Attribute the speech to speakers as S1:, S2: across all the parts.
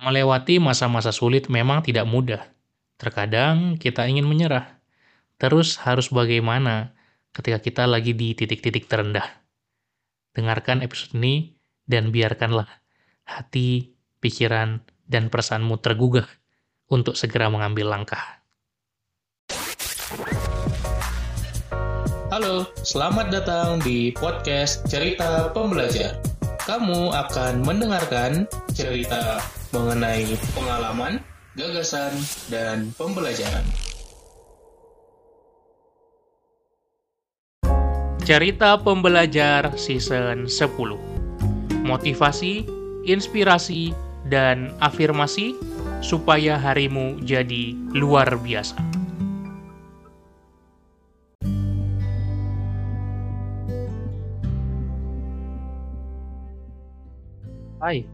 S1: Melewati masa-masa sulit memang tidak mudah. Terkadang kita ingin menyerah. Terus harus bagaimana ketika kita lagi di titik-titik terendah? Dengarkan episode ini dan biarkanlah hati, pikiran, dan perasaanmu tergugah untuk segera mengambil langkah.
S2: Halo, selamat datang di podcast Cerita Pembelajar. Kamu akan mendengarkan cerita mengenai pengalaman, gagasan, dan pembelajaran.
S1: Cerita Pembelajar Season 10 Motivasi, inspirasi, dan afirmasi supaya harimu jadi luar biasa. Hai,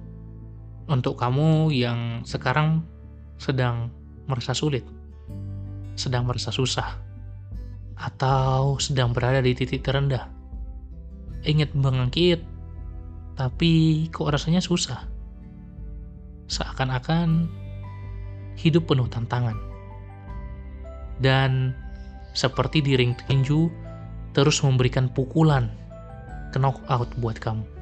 S1: untuk kamu yang sekarang sedang merasa sulit, sedang merasa susah, atau sedang berada di titik terendah, ingat bangkit, tapi kok rasanya susah. Seakan-akan hidup penuh tantangan. Dan seperti di ring tinju, terus memberikan pukulan knockout buat kamu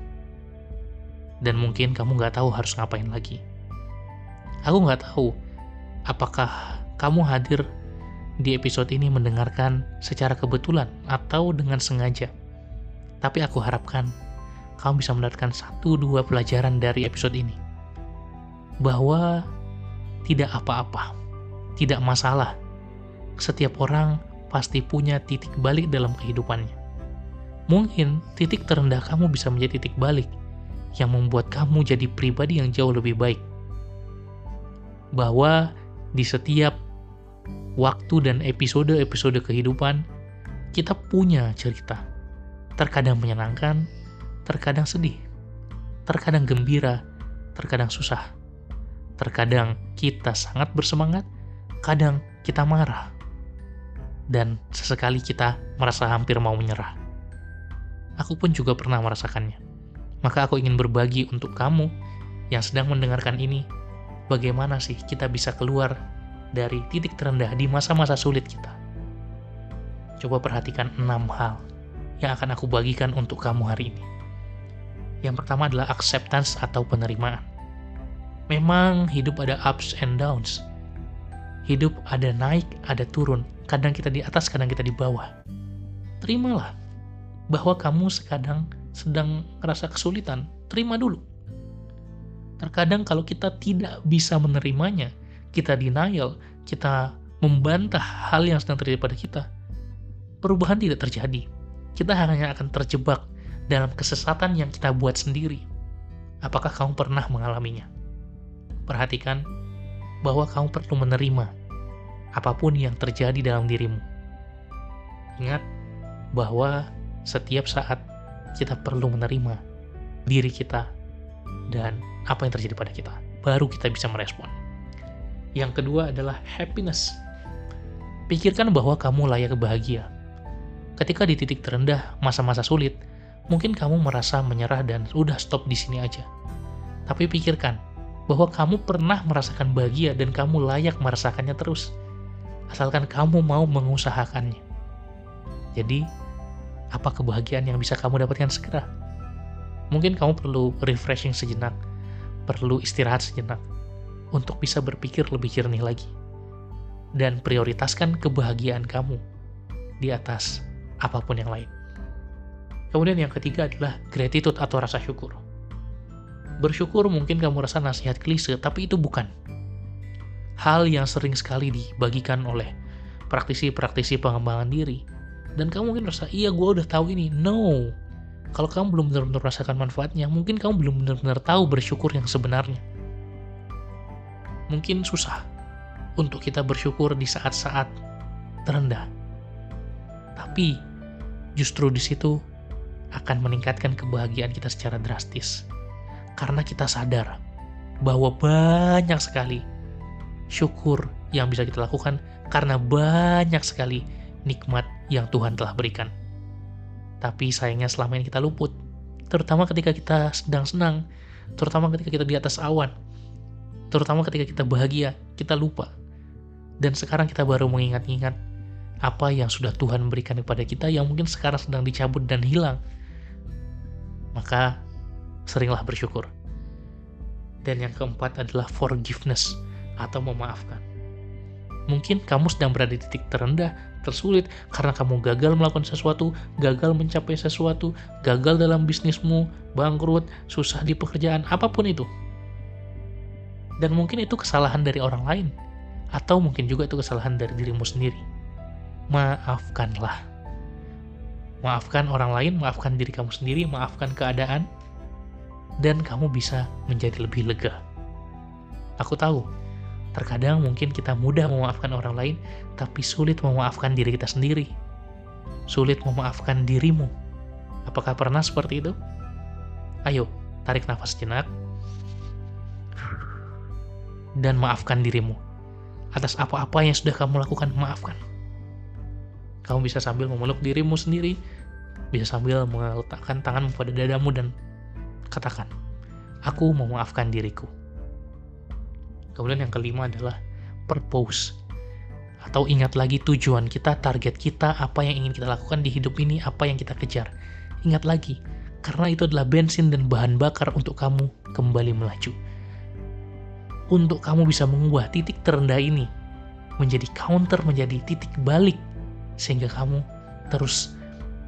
S1: dan mungkin kamu nggak tahu harus ngapain lagi. Aku nggak tahu apakah kamu hadir di episode ini mendengarkan secara kebetulan atau dengan sengaja. Tapi aku harapkan kamu bisa mendapatkan satu dua pelajaran dari episode ini. Bahwa tidak apa-apa, tidak masalah. Setiap orang pasti punya titik balik dalam kehidupannya. Mungkin titik terendah kamu bisa menjadi titik balik yang membuat kamu jadi pribadi yang jauh lebih baik. Bahwa di setiap waktu dan episode-episode kehidupan, kita punya cerita. Terkadang menyenangkan, terkadang sedih, terkadang gembira, terkadang susah. Terkadang kita sangat bersemangat, kadang kita marah. Dan sesekali kita merasa hampir mau menyerah. Aku pun juga pernah merasakannya. Maka aku ingin berbagi untuk kamu yang sedang mendengarkan ini, bagaimana sih kita bisa keluar dari titik terendah di masa-masa sulit kita. Coba perhatikan enam hal yang akan aku bagikan untuk kamu hari ini. Yang pertama adalah acceptance atau penerimaan. Memang hidup ada ups and downs. Hidup ada naik, ada turun. Kadang kita di atas, kadang kita di bawah. Terimalah bahwa kamu sekadang sedang merasa kesulitan, terima dulu. Terkadang kalau kita tidak bisa menerimanya, kita denial, kita membantah hal yang sedang terjadi pada kita, perubahan tidak terjadi. Kita hanya akan terjebak dalam kesesatan yang kita buat sendiri. Apakah kamu pernah mengalaminya? Perhatikan bahwa kamu perlu menerima apa pun yang terjadi dalam dirimu. Ingat bahwa setiap saat kita perlu menerima diri kita dan apa yang terjadi pada kita. Baru kita bisa merespon. Yang kedua adalah happiness. Pikirkan bahwa kamu layak bahagia. Ketika di titik terendah, masa-masa sulit, mungkin kamu merasa menyerah dan udah stop di sini aja. Tapi pikirkan bahwa kamu pernah merasakan bahagia dan kamu layak merasakannya terus. Asalkan kamu mau mengusahakannya. Jadi, apa kebahagiaan yang bisa kamu dapatkan segera. Mungkin kamu perlu refreshing sejenak, perlu istirahat sejenak, untuk bisa berpikir lebih jernih lagi. Dan prioritaskan kebahagiaan kamu di atas apa pun yang lain. Kemudian yang ketiga adalah gratitude atau rasa syukur. Bersyukur mungkin kamu rasa nasihat klise, tapi itu bukan. Hal yang sering sekali dibagikan oleh praktisi-praktisi pengembangan diri dan kamu mungkin merasa iya gue udah tahu ini. No. Kalau kamu belum benar-benar merasakan manfaatnya mungkin kamu belum benar-benar tahu bersyukur yang sebenarnya. Mungkin susah untuk kita bersyukur di saat-saat terendah. Tapi justru di situ akan meningkatkan kebahagiaan kita secara drastis. Karena kita sadar bahwa banyak sekali syukur yang bisa kita lakukan karena banyak sekali nikmat yang Tuhan telah berikan. Tapi sayangnya selama ini kita luput, terutama ketika kita sedang senang, terutama ketika kita di atas awan, Terutama ketika kita bahagia, kita lupa. Dan sekarang kita baru mengingat-ingat apa yang sudah Tuhan berikan kepada kita yang mungkin sekarang sedang dicabut dan hilang. Maka seringlah bersyukur. Dan yang keempat adalah forgiveness atau memaafkan. Mungkin kamu sedang berada di titik terendah, tersulit karena kamu gagal melakukan sesuatu, gagal mencapai sesuatu, gagal dalam bisnismu, bangkrut, susah di pekerjaan, apa pun itu. Dan mungkin itu kesalahan dari orang lain, atau mungkin juga itu kesalahan dari dirimu sendiri. Maafkanlah. Maafkan orang lain, maafkan diri kamu sendiri, maafkan keadaan, dan kamu bisa menjadi lebih lega. Aku tahu, terkadang mungkin kita mudah memaafkan orang lain, tapi sulit memaafkan diri kita sendiri. Sulit memaafkan dirimu. Apakah pernah seperti itu? Ayo, tarik nafas jenak dan maafkan dirimu. Atas apa-apa yang sudah kamu lakukan, maafkan. Kamu bisa sambil memeluk dirimu sendiri, bisa sambil meletakkan tanganmu pada dadamu dan katakan, aku memaafkan diriku. Kemudian yang kelima adalah purpose atau ingat lagi tujuan kita, target kita, apa yang ingin kita lakukan di hidup ini, apa yang kita kejar. Ingat lagi, karena itu adalah bensin dan bahan bakar untuk kamu kembali melaju. Untuk kamu bisa mengubah titik terendah ini menjadi counter, menjadi titik balik, sehingga kamu terus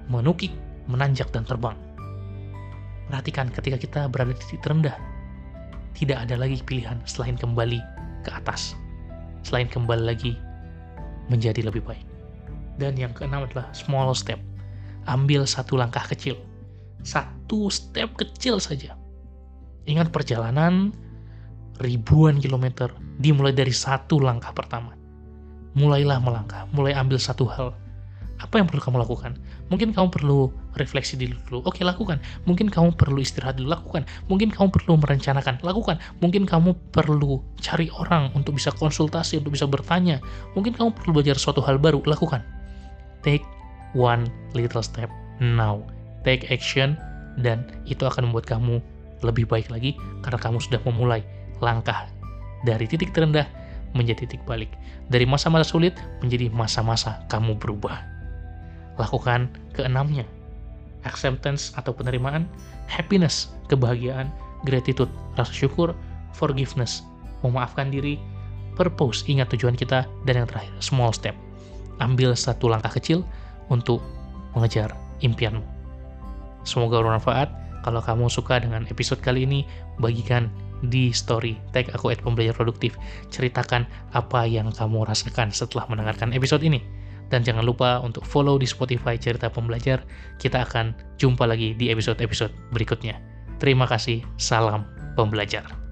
S1: menukik, menanjak, dan terbang. Perhatikan ketika kita berada di titik terendah, tidak ada lagi pilihan selain kembali ke atas, selain kembali lagi menjadi lebih baik. Dan yang keenam adalah small step. Ambil satu langkah kecil. Satu step kecil saja. Ingat perjalanan ribuan kilometer dimulai dari satu langkah pertama. Mulailah melangkah, mulai ambil satu hal, apa yang perlu kamu lakukan? Mungkin kamu perlu refleksi dulu. Oke, lakukan. Mungkin kamu perlu istirahat dulu. Lakukan. Mungkin kamu perlu merencanakan. Lakukan. Mungkin kamu perlu cari orang untuk bisa konsultasi, untuk bisa bertanya. Mungkin kamu perlu belajar suatu hal baru. Lakukan. Take one little step now. Take action dan itu akan membuat kamu lebih baik lagi karena kamu sudah memulai langkah dari titik terendah menjadi titik balik. Dari masa-masa sulit menjadi masa-masa kamu berubah lakukan keenamnya. Acceptance atau penerimaan, happiness, kebahagiaan, gratitude, rasa syukur, forgiveness, memaafkan diri, purpose, ingat tujuan kita, dan yang terakhir, small step. Ambil satu langkah kecil untuk mengejar impianmu. Semoga bermanfaat. Kalau kamu suka dengan episode kali ini, bagikan di story tag aku pembelajar produktif ceritakan apa yang kamu rasakan setelah mendengarkan episode ini dan jangan lupa untuk follow di Spotify Cerita Pembelajar. Kita akan jumpa lagi di episode-episode berikutnya. Terima kasih, salam pembelajar.